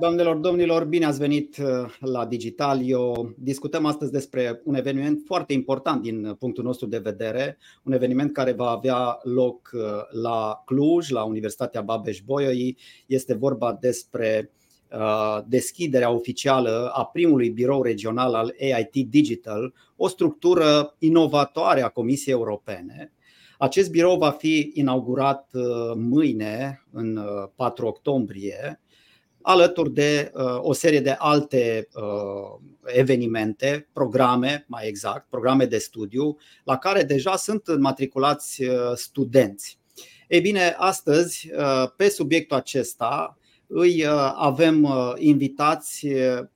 Doamnelor, domnilor, bine ați venit uh, la Digitalio. Discutăm astăzi despre un eveniment foarte important din punctul nostru de vedere, un eveniment care va avea loc uh, la Cluj, la Universitatea Babeș-Bolyai. Este vorba despre uh, deschiderea oficială a primului birou regional al AIT Digital, o structură inovatoare a Comisiei Europene. Acest birou va fi inaugurat mâine, în 4 octombrie, alături de uh, o serie de alte uh, evenimente, programe, mai exact, programe de studiu, la care deja sunt înmatriculați uh, studenți. Ei bine, astăzi, pe subiectul acesta, îi avem invitați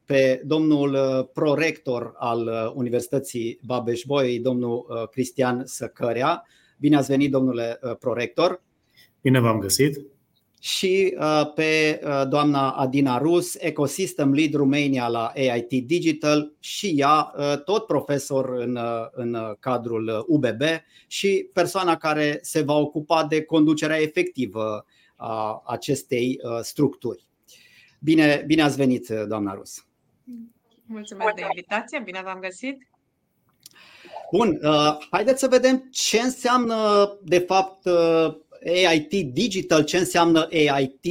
pe domnul prorector al Universității Babeș-Bolyai, domnul Cristian Săcărea. Bine ați venit, domnule prorector! Bine v-am găsit! Și uh, pe uh, doamna Adina Rus, Ecosystem Lead Romania la AIT Digital și ea, uh, tot profesor în, în cadrul UBB și persoana care se va ocupa de conducerea efectivă a acestei structuri. Bine, bine ați venit, doamna Rus. Mulțumesc de invitație, bine v-am găsit. Bun, haideți să vedem ce înseamnă de fapt AIT Digital, ce înseamnă AIT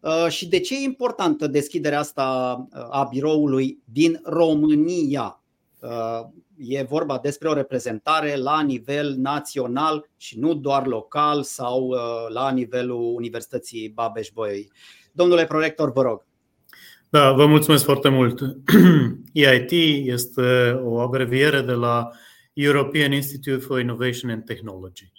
uh, și de ce e importantă deschiderea asta uh, a biroului din România. Uh, e vorba despre o reprezentare la nivel național și nu doar local sau la nivelul Universității Babeș-Bolyai. Domnule prorector, vă rog. Da, vă mulțumesc foarte mult. EIT este o abreviere de la European Institute for Innovation and Technology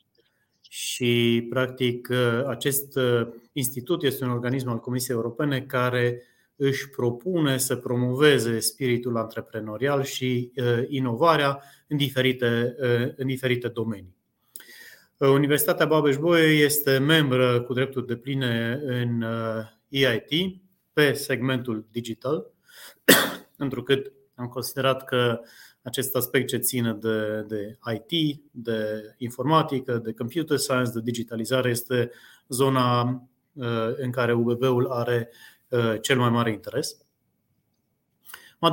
și, practic, acest uh, institut este un organism al Comisiei Europene care își propune să promoveze spiritul antreprenorial și uh, inovarea în diferite, uh, în diferite domenii. Universitatea Babeș-Bolyai este membră cu drepturi de pline în EIT pe segmentul digital, întrucât am considerat că acest aspect ce ține de, de IT, de informatică, de computer science, de digitalizare este zona uh, în care UBB-ul are uh, cel mai mare interes.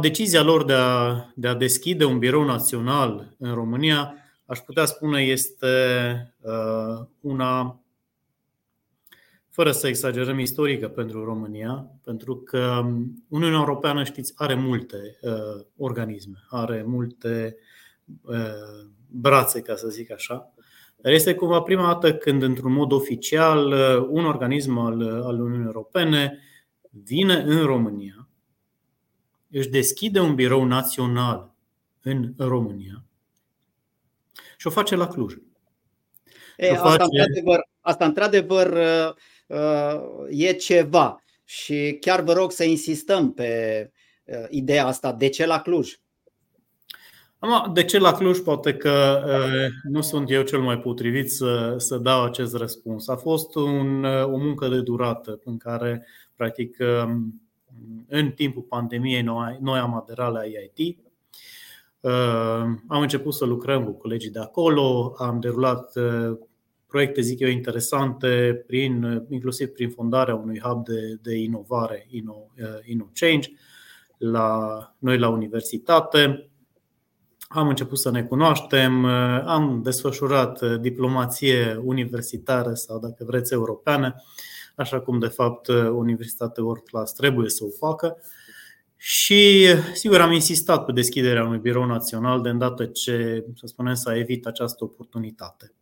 Decizia lor de a, de a deschide un birou național în România, aș putea spune, este uh, una fără să exagerăm, istorică pentru România, pentru că Uniunea Europeană, știți, are multe uh, organisme, are multe uh, brațe, ca să zic așa. Dar este cumva prima dată când, într-un mod oficial, uh, un organism al, al Uniunii Europene vine în România, își deschide un birou național în România și o face la Cluj. E, asta, face... într-adevăr, asta, într-adevăr, uh, Uh, e ceva. Și chiar vă rog să insistăm pe uh, ideea asta. De ce la Cluj? De ce la Cluj? Poate că uh, nu sunt eu cel mai potrivit să, să dau acest răspuns. A fost un, o muncă de durată în care, practic, um, în timpul pandemiei, noi, noi am aderat la IIT. Am început să lucrăm cu colegii de acolo, am derulat proiecte, zic eu, interesante, prin, inclusiv prin fondarea unui hub de, de inovare, Inno, uh, InnoChange, la noi la universitate. Am început să ne cunoaștem, uh, am desfășurat uh, diplomație universitară sau, dacă vreți, europeană, așa cum, de fapt, Universitatea World Class trebuie să o facă. Și, sigur, am insistat pe deschiderea unui birou național de îndată ce, să spunem, să evit această oportunitate.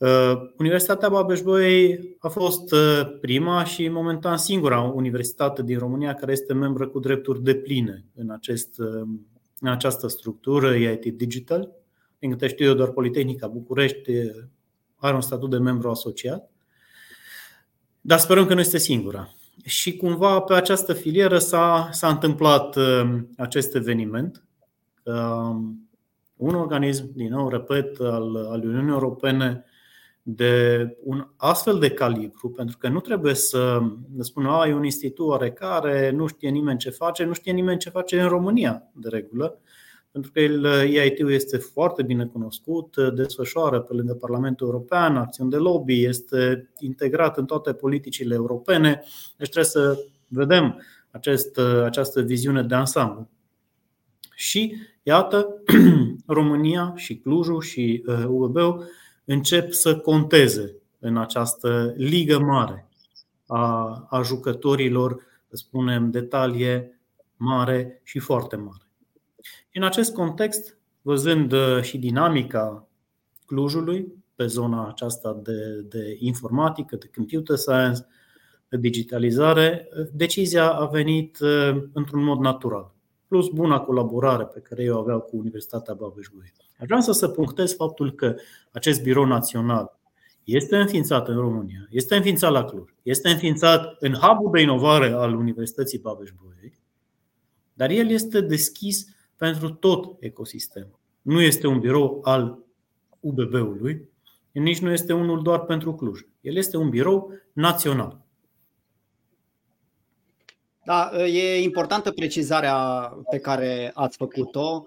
Uh, Universitatea Babeș-Bolyai a fost uh, prima și momentan singura universitate din România care este membră cu drepturi de pline în, acest, uh, în această structură EIT Digital. Din câte știu eu, doar Politehnica București are un statut de membru asociat. Dar sperăm că nu este singura. Și cumva pe această filieră s-a, s-a întâmplat acest eveniment. Un organism, din nou, repet, al, al Uniunii Europene de un astfel de calibru, pentru că nu trebuie să ne spună, a, e un institut oarecare, nu știe nimeni ce face, nu știe nimeni ce face în România, de regulă, pentru că el, EIT-ul este foarte bine cunoscut, desfășoară pe lângă Parlamentul European acțiuni de lobby, este integrat în toate politicile europene, deci trebuie să vedem acest, această viziune de ansamblu. Și iată, România și Clujul și UBB încep să conteze în această ligă mare a, a jucătorilor, să spunem, detalie mare și foarte mare. În acest context, văzând uh, și dinamica Clujului pe zona aceasta de, de informatică, de computer science, de digitalizare, uh, decizia a venit uh, într-un mod natural. Plus buna colaborare pe care eu aveau cu Universitatea Babeș-Bolyai. Aș vrea să punctez faptul că acest birou național este înființat în România, este înființat la Cluj, este înființat în hub de inovare al Universității Babeș-Bolyai, dar el este deschis pentru tot ecosistemul. Nu este un birou al UBB-ului, nici nu este unul doar pentru Cluj. El este un birou național. Da, e importantă precizarea pe care ați făcut-o,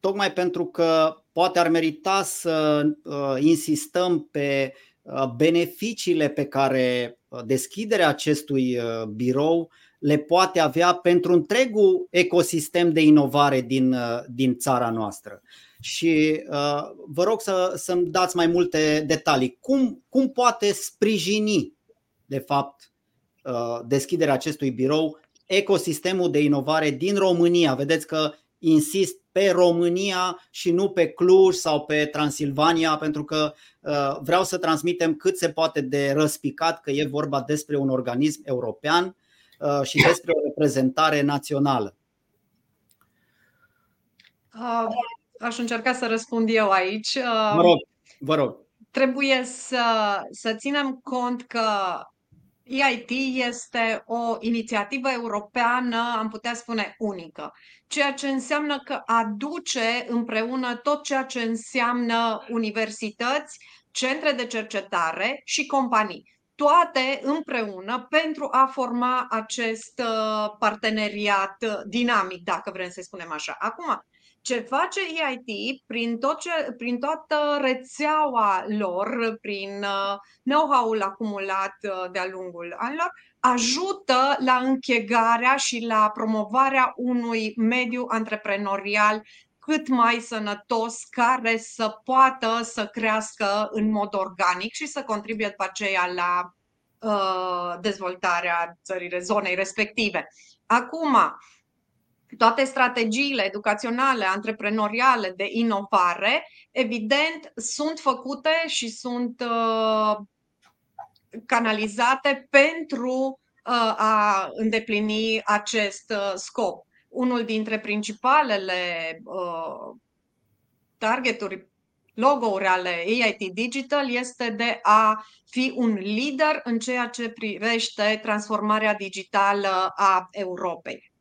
tocmai pentru că poate ar merita să uh, insistăm pe uh, beneficiile pe care uh, deschiderea acestui birou le poate avea pentru întregul ecosistem de inovare din, din țara noastră. Și uh, vă rog să, să-mi dați mai multe detalii. Cum, cum poate sprijini, de fapt, uh, deschiderea acestui birou ecosistemul de inovare din România? Vedeți că insist pe România și nu pe Cluj sau pe Transilvania, pentru că uh, vreau să transmitem cât se poate de răspicat că e vorba despre un organism european uh, și despre o reprezentare națională. Uh, aș încerca să răspund eu aici. Vă rog, vă rog. Trebuie să, să ținem cont că EIT este o inițiativă europeană, am putea spune, unică, ceea ce înseamnă că aduce împreună tot ceea ce înseamnă universități, centre de cercetare și companii. Toate împreună pentru a forma acest uh, parteneriat dinamic, dacă vrem să spunem așa. Acum, ce face EIT prin, tot ce, prin toată rețeaua lor, prin uh, know-how-ul acumulat uh, de-a lungul anilor, ajută la închegarea și la promovarea unui mediu antreprenorial cât mai sănătos, care să poată să crească în mod organic și să contribuie după aceea la uh, dezvoltarea țării, zonei respective. Acum, toate strategiile educaționale, antreprenoriale de inovare, evident, sunt făcute și sunt uh, canalizate pentru uh, a îndeplini acest uh, scop. Unul dintre principalele uh, targeturi logo-uri ale EIT Digital este de a fi un lider în ceea ce privește transformarea digitală a Europei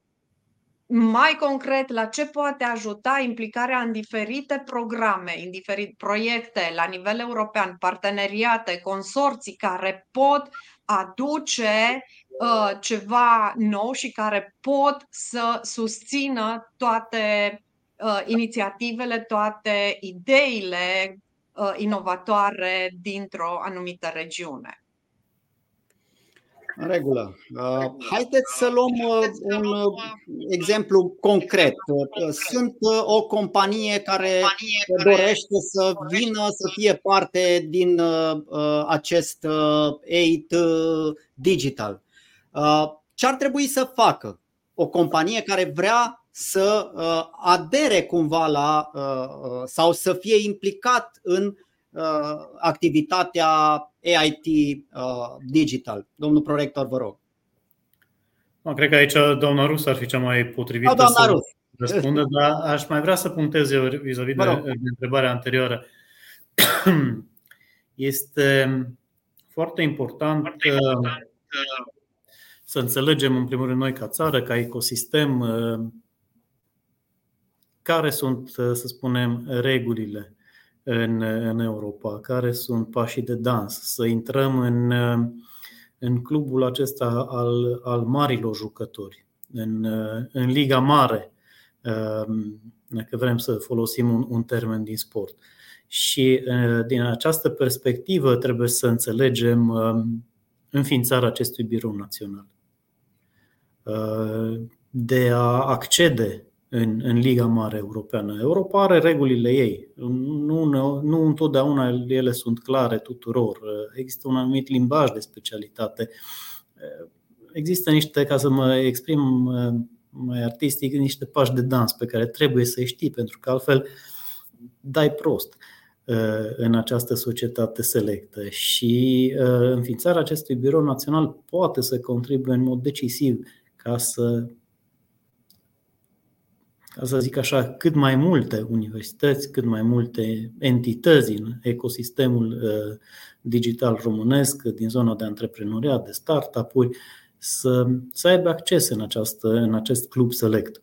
mai concret la ce poate ajuta implicarea în diferite programe, în diferite proiecte la nivel european, parteneriate, consorții care pot aduce uh, ceva nou și care pot să susțină toate uh, inițiativele, toate ideile uh, inovatoare dintr-o anumită regiune. În regulă. Uh, haideți să luăm uh, un uh, exemplu concret. Sunt o companie care dorește să vină să fie parte din acest 8 Digital. Ce ar trebui să facă o companie care vrea să adere cumva la sau să fie implicat în activitatea AIT uh, Digital. Domnul prorector, vă rog. No, cred că aici doamna Rus ar fi cea mai potrivită da, să Rus. răspundă, dar aș mai vrea să punctez eu vis-a-vis de, de întrebarea anterioară. Este foarte important, foarte important să înțelegem, în primul rând, noi ca țară, ca ecosistem, uh, care sunt, uh, să spunem, regulile în, în Europa, care sunt pașii de dans, să intrăm în, în clubul acesta al, al marilor jucători, în, în Liga Mare, dacă vrem să folosim un, un termen din sport. Și din această perspectivă trebuie să înțelegem înființarea acestui birou național. de a accede în, în Liga Mare Europeană. Europa are regulile ei. Nu, nu, nu întotdeauna ele sunt clare tuturor. Există un anumit limbaj de specialitate. Există niște, ca să mă exprim mai artistic, niște pași de dans pe care trebuie să-i știi, pentru că altfel dai prost în această societate selectă și înființarea acestui birou național poate să contribuie în mod decisiv ca să ca să zic așa, cât mai multe universități, cât mai multe entități în ecosistemul uh, digital românesc, din zona de antreprenoriat, de startup-uri, să, să aibă acces în, această, în acest club select.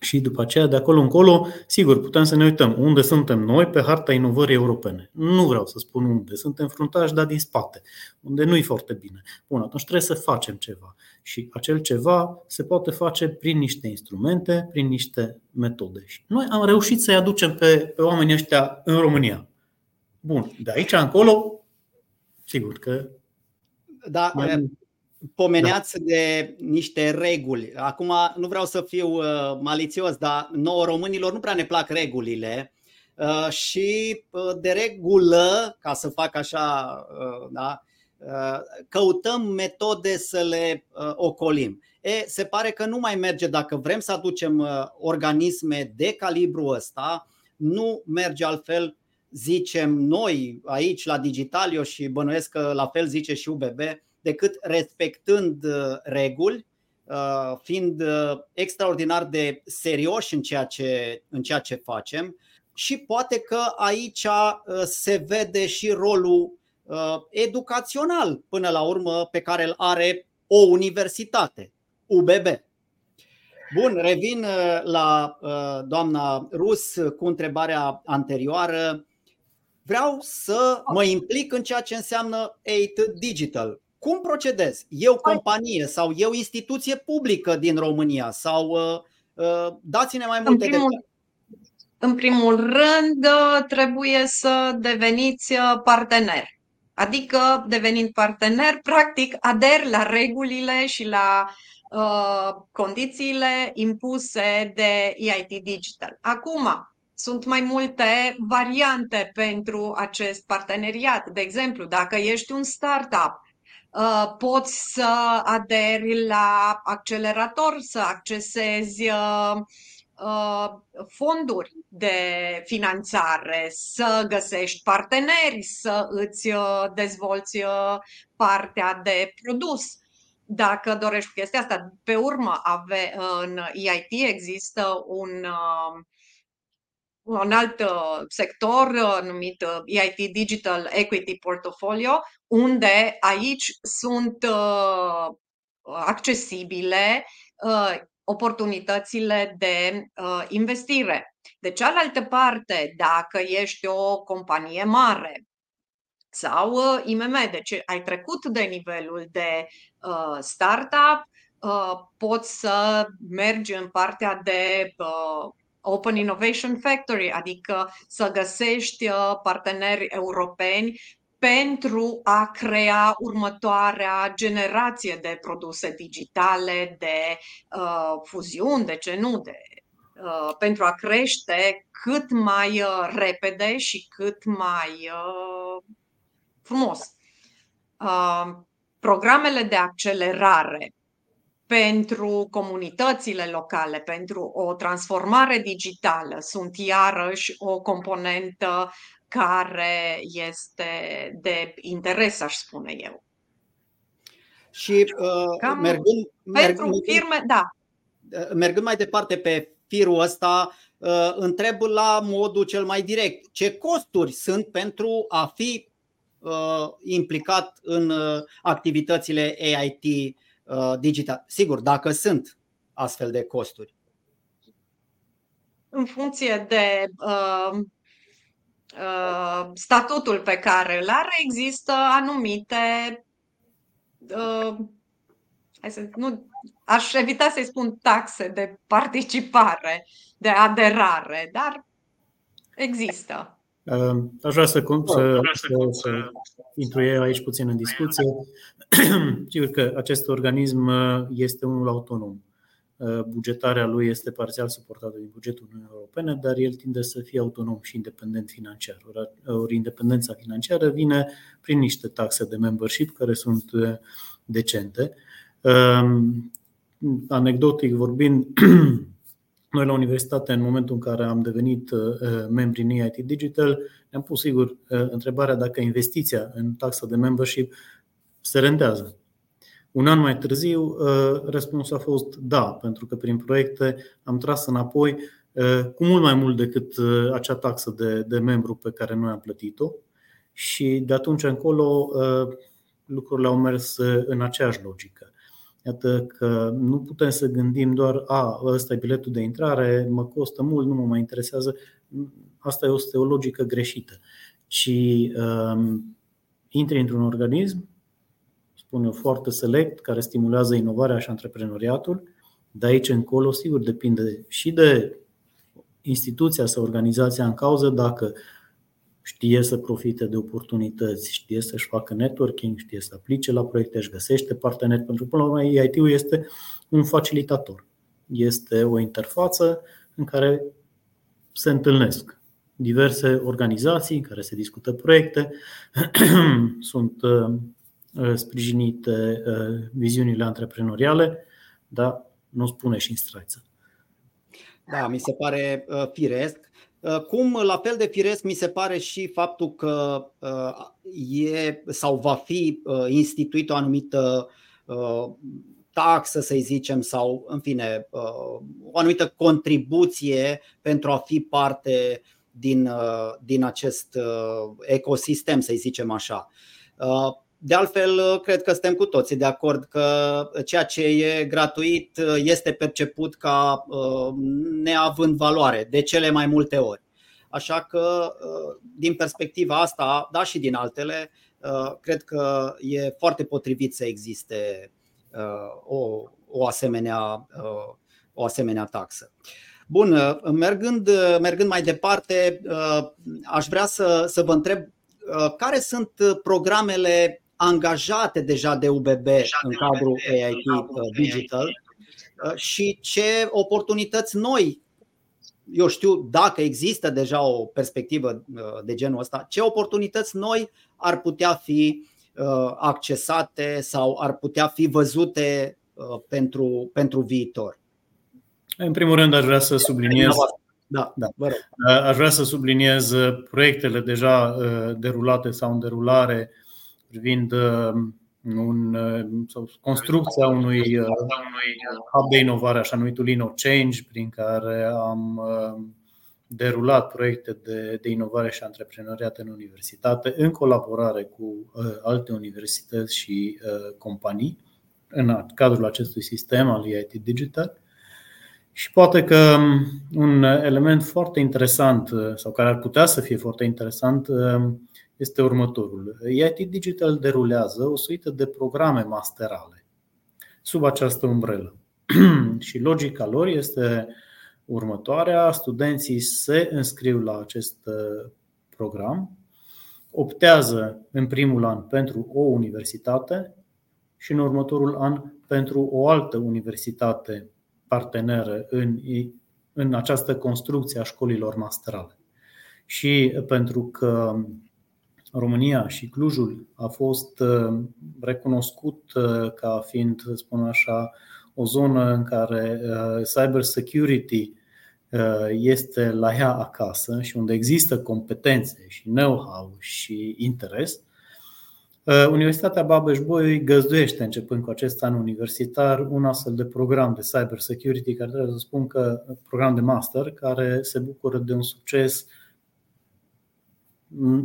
Și după aceea, de acolo încolo, sigur, putem să ne uităm unde suntem noi pe harta inovării europene. Nu vreau să spun unde, suntem fruntași, dar din spate, unde nu e foarte bine. Bun, atunci trebuie să facem ceva. Și acel ceva se poate face prin niște instrumente, prin niște metode. Și noi am reușit să-i aducem pe, pe oamenii ăștia în România. Bun, de aici încolo, sigur că. Da, mai... pomeneați da. de niște reguli. Acum nu vreau să fiu uh, malițios, dar nouă românilor nu prea ne plac regulile. Uh, și uh, de regulă, ca să fac așa, da, Uh, căutăm metode să le uh, ocolim. E, se pare că nu mai merge dacă vrem să aducem uh, organisme de calibru ăsta, nu merge altfel, zicem noi aici la Digitalio și bănuiesc că la fel zice și UBB, decât respectând reguli, fiind extraordinar de serioși în ceea ce, în ceea ce facem și poate că aici se vede și rolul Uh, educațional până la urmă pe care îl are o universitate, UBB. Bun, revin uh, la uh, doamna Rus cu întrebarea anterioară. Vreau să mă implic în ceea ce înseamnă 8 Digital. Cum procedez? Eu companie sau eu instituție publică din România sau dați-ne mai multe în primul, detalii. În primul rând, trebuie să deveniți partener. Adică, devenind partener, practic ader la regulile și la uh, condițiile impuse de EIT Digital. Acum, sunt mai multe variante pentru acest parteneriat. De exemplu, dacă ești un startup, uh, poți să aderi la accelerator, să accesezi uh, Uh, fonduri de finanțare, să găsești parteneri, să îți uh, dezvolți uh, partea de produs. Dacă dorești chestia asta, pe urmă ave, în EIT există un, un alt sector numit EIT Digital Equity Portfolio, unde aici sunt accesibile oportunitățile de uh, investire. De cealaltă parte, dacă ești o companie mare sau uh, IMM, deci ai trecut de nivelul de uh, startup, uh, poți să mergi în partea de uh, Open Innovation Factory, adică să găsești uh, parteneri europeni pentru a crea următoarea generație de produse digitale, de uh, fuziuni, de ce nu, de, uh, pentru a crește cât mai uh, repede și cât mai uh, frumos. Uh, programele de accelerare pentru comunitățile locale, pentru o transformare digitală, sunt iarăși o componentă care este de interes, aș spune eu. Și uh, Cam mergând, pentru mergând, firme, da. Uh, mergând mai departe pe firul ăsta, uh, întreb la modul cel mai direct. Ce costuri sunt pentru a fi uh, implicat în uh, activitățile AIT uh, digital? Sigur, dacă sunt astfel de costuri. În funcție de uh, Uh, statutul pe care îl are, există anumite. Uh, să, nu, aș evita să-i spun taxe de participare, de aderare, dar există. Aș vrea să, să, să, să intru aici puțin în discuție. Sigur că acest organism este unul autonom. Bugetarea lui este parțial suportată din bugetul Uniunii Europene, dar el tinde să fie autonom și independent financiar. Ori independența financiară vine prin niște taxe de membership care sunt decente. Anecdotic vorbind, noi la universitate, în momentul în care am devenit membri în EIT Digital, ne-am pus sigur întrebarea dacă investiția în taxa de membership se rendează. Un an mai târziu, răspunsul a fost da, pentru că prin proiecte am tras înapoi cu mult mai mult decât acea taxă de, de membru pe care noi am plătit-o și de atunci încolo lucrurile au mers în aceeași logică. Iată că nu putem să gândim doar, a, ăsta e biletul de intrare, mă costă mult, nu mă mai interesează. Asta este o logică greșită. Ci um, intri într-un organism, spun eu, foarte select, care stimulează inovarea și antreprenoriatul. De aici încolo, sigur, depinde și de instituția sau organizația în cauză dacă știe să profite de oportunități, știe să-și facă networking, știe să aplice la proiecte, își găsește parteneri, pentru că până la urmă EIT-ul este un facilitator. Este o interfață în care se întâlnesc diverse organizații în care se discută proiecte, sunt uh, sprijinite uh, viziunile antreprenoriale, dar nu spune și în straiță. Da, mi se pare uh, firesc Uh, cum la fel de firesc mi se pare și faptul că uh, e sau va fi uh, instituit o anumită taxă, să zicem, sau în fine, o anumită contribuție pentru a fi parte din, din acest ecosistem, să zicem așa. De altfel, cred că suntem cu toții de acord că ceea ce e gratuit este perceput ca neavând valoare de cele mai multe ori. Așa că, din perspectiva asta, da și din altele, cred că e foarte potrivit să existe o, o, asemenea, o asemenea taxă. Bun, mergând, mergând mai departe, aș vrea să, să vă întreb care sunt programele angajate deja de UBB în cadrul AIT uh, Digital uh, și ce oportunități noi, eu știu dacă există deja o perspectivă uh, de genul ăsta, ce oportunități noi ar putea fi accesate sau ar putea fi văzute pentru, pentru viitor. În primul rând aș vrea să subliniez da, da. Aș vrea să subliniez proiectele deja derulate sau în derulare privind uh, un, uh, sau construcția unui uh, hub de inovare, așa numitul InnoChange, prin care am derulat proiecte de, de inovare și antreprenoriat în universitate, în colaborare cu alte universități și companii, în cadrul acestui sistem al EIT Digital. Și poate că um, un element foarte interesant, sau care ar putea să fie foarte interesant, este următorul. EIT Digital derulează o suită de programe masterale sub această umbrelă. și logica lor este următoarea. Studenții se înscriu la acest uh, program, optează în primul an pentru o universitate și în următorul an pentru o altă universitate parteneră în, în această construcție a școlilor masterale. Și pentru că România și Clujul a fost uh, recunoscut uh, ca fiind, să spun așa, o zonă în care uh, cyber security este la ea acasă și unde există competențe și know-how și interes, Universitatea Babeș-Bolyai găzduiește, începând cu acest an universitar, un astfel de program de cyber security, care trebuie să spun că program de master, care se bucură de un succes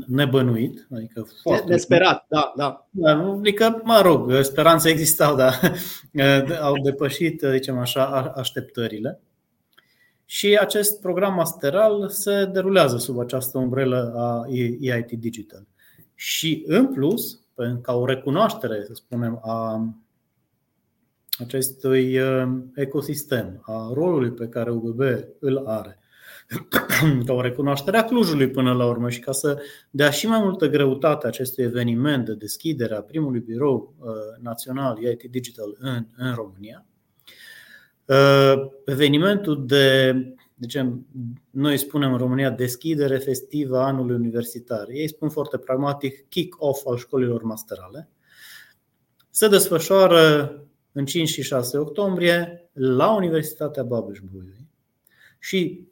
nebănuit, adică foarte Nesperat, da, da. da. Adică, mă rog, speranțe existau, dar au depășit, zicem așa, așteptările. Și acest program masteral se derulează sub această umbrelă a EIT Digital. Și în plus, ca o recunoaștere, să spunem, a acestui ecosistem, a rolului pe care UBB îl are ca o recunoaștere a Clujului până la urmă și ca să dea și mai multă greutate acestui eveniment de deschidere a primului birou uh, național IT Digital în, în România. Uh, evenimentul de, de noi spunem în România deschidere festivă a anului universitar. Ei spun foarte pragmatic kick-off al școlilor masterale. Se desfășoară în 5 și 6 octombrie la Universitatea Babeș-Bolyai și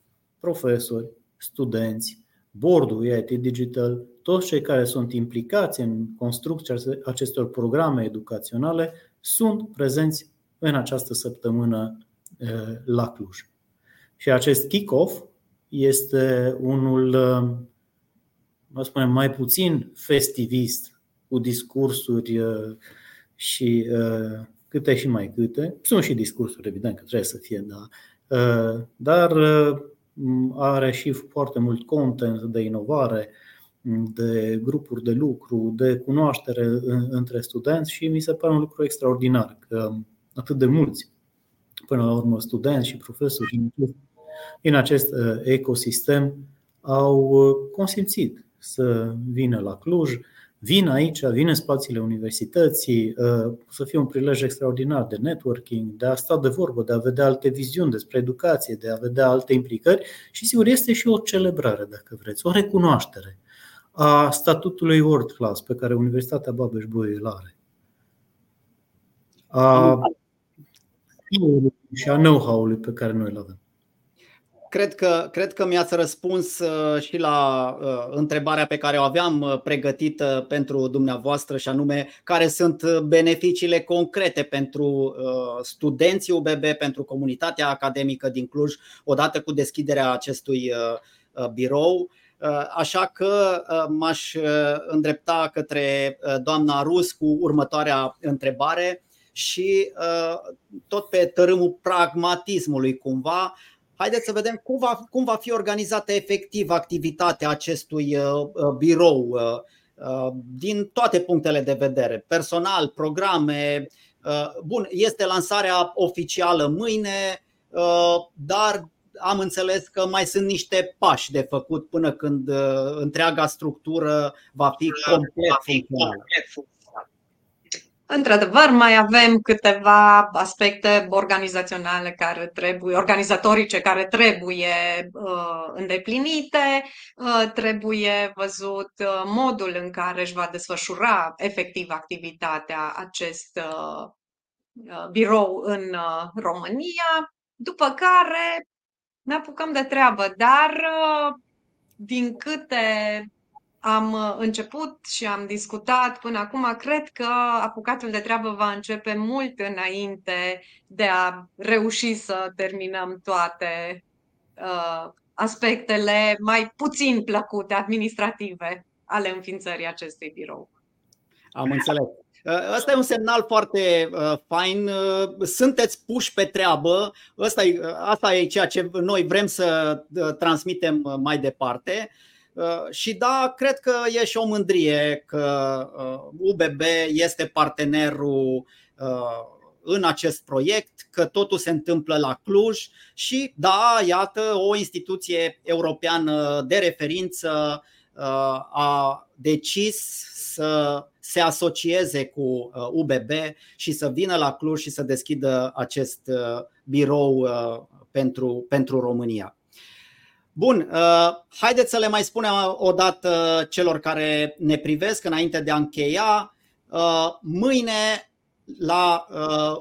profesori, studenți, bordul EIT Digital, toți cei care sunt implicați în construcția acestor programe educaționale sunt prezenți în această săptămână la Cluj. Și acest kick-off este unul, mă spunem, mai puțin festivist, cu discursuri și câte și mai câte. Sunt și discursuri, evident că trebuie să fie, da. Dar are și foarte mult content de inovare, de grupuri de lucru, de cunoaștere între studenți și mi se pare un lucru extraordinar că atât de mulți, până la urmă studenți și profesori în acest ecosistem au consimțit să vină la Cluj, vin aici, vin în spațiile universității, uh, să fie un prilej extraordinar de networking, de a sta de vorbă, de a vedea alte viziuni despre educație, de a vedea alte implicări și sigur este și o celebrare, dacă vreți, o recunoaștere a statutului world class pe care Universitatea Babeș-Bolyai îl are. A și a know-how-ului pe care noi îl avem. Cred că, cred că mi-ați răspuns uh, și la uh, întrebarea pe care o aveam uh, pregătită pentru dumneavoastră și anume care sunt beneficiile concrete pentru studenții UBB, pentru comunitatea academică din Cluj, odată cu deschiderea acestui birou. Așa că m-aș îndrepta către doamna Rus cu următoarea întrebare și tot pe tărâmul pragmatismului cumva, Haideți să vedem cum va, cum va fi organizată efectiv activitatea acestui uh, uh, birou uh, din toate punctele de vedere, personal, programe. Bun, este lansarea oficială mâine, dar am înțeles că mai sunt niște pași de făcut până când întreaga structură va fi complet funcțională. Într-adevăr, mai avem câteva aspecte organizaționale care trebuie, organizatorice care trebuie uh, îndeplinite, uh, trebuie văzut uh, modul în care își va desfășura efectiv activitatea acest uh, uh birou în uh, România, după care ne apucăm de treabă, dar uh, din câte am uh, început și am discutat până acum, cred că apucatul de treabă va începe mult înainte de a reuși să terminăm toate uh, aspectele mai puțin plăcute administrative ale înființării acestui birou. Am înțeles. Asta uh, e un semnal foarte uh, fain. Uh, sunteți puși pe treabă. Asta e, asta e ceea ce noi vrem să uh, transmitem mai departe. Uh, Uh, și da, cred că e și o mândrie că UBB uh, este partenerul uh, în acest proiect, că totul se întâmplă la Cluj și da, iată, o instituție europeană de referință a decis să se asocieze cu UBB și să vină la Cluj și să deschidă acest birou pentru, pentru România. Bun, uh, haideți să le mai spunem o dată celor care ne privesc înainte de a încheia. Uh, mâine la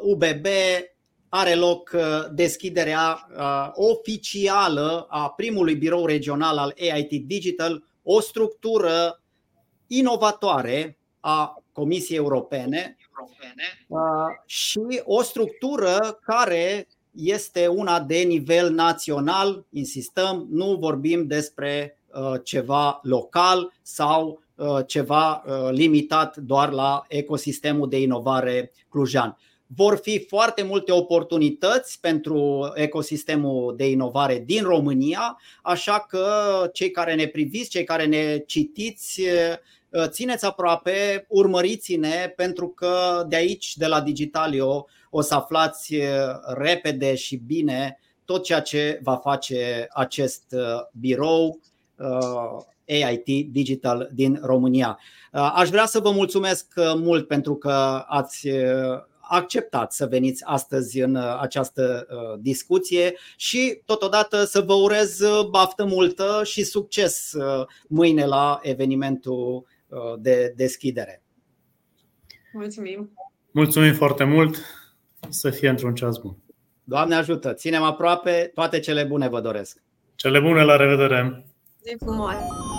UBB uh, are loc deschiderea oficială a primului birou regional al AIT Digital, o structură inovatoare a Comisiei Europene și o structură care este una de nivel național, insistăm, nu vorbim despre uh, ceva local sau uh, ceva uh, limitat doar la ecosistemul de inovare clujan. Vor fi foarte multe oportunități pentru ecosistemul de inovare din România, așa că cei care ne priviți, cei care ne citiți, țineți aproape, urmăriți-ne pentru că de aici, de la Digitalio, o să aflați repede și bine tot ceea ce va face acest birou AIT Digital din România. Aș vrea să vă mulțumesc mult pentru că ați acceptat să veniți astăzi în această discuție și totodată să vă urez baftă multă și succes mâine la evenimentul de deschidere. Mulțumim! Mulțumim foarte mult! Să fie într-un ceas bun! Doamne ajută! Ținem aproape, toate cele bune vă doresc! Cele bune, la revedere! Zi frumoasă!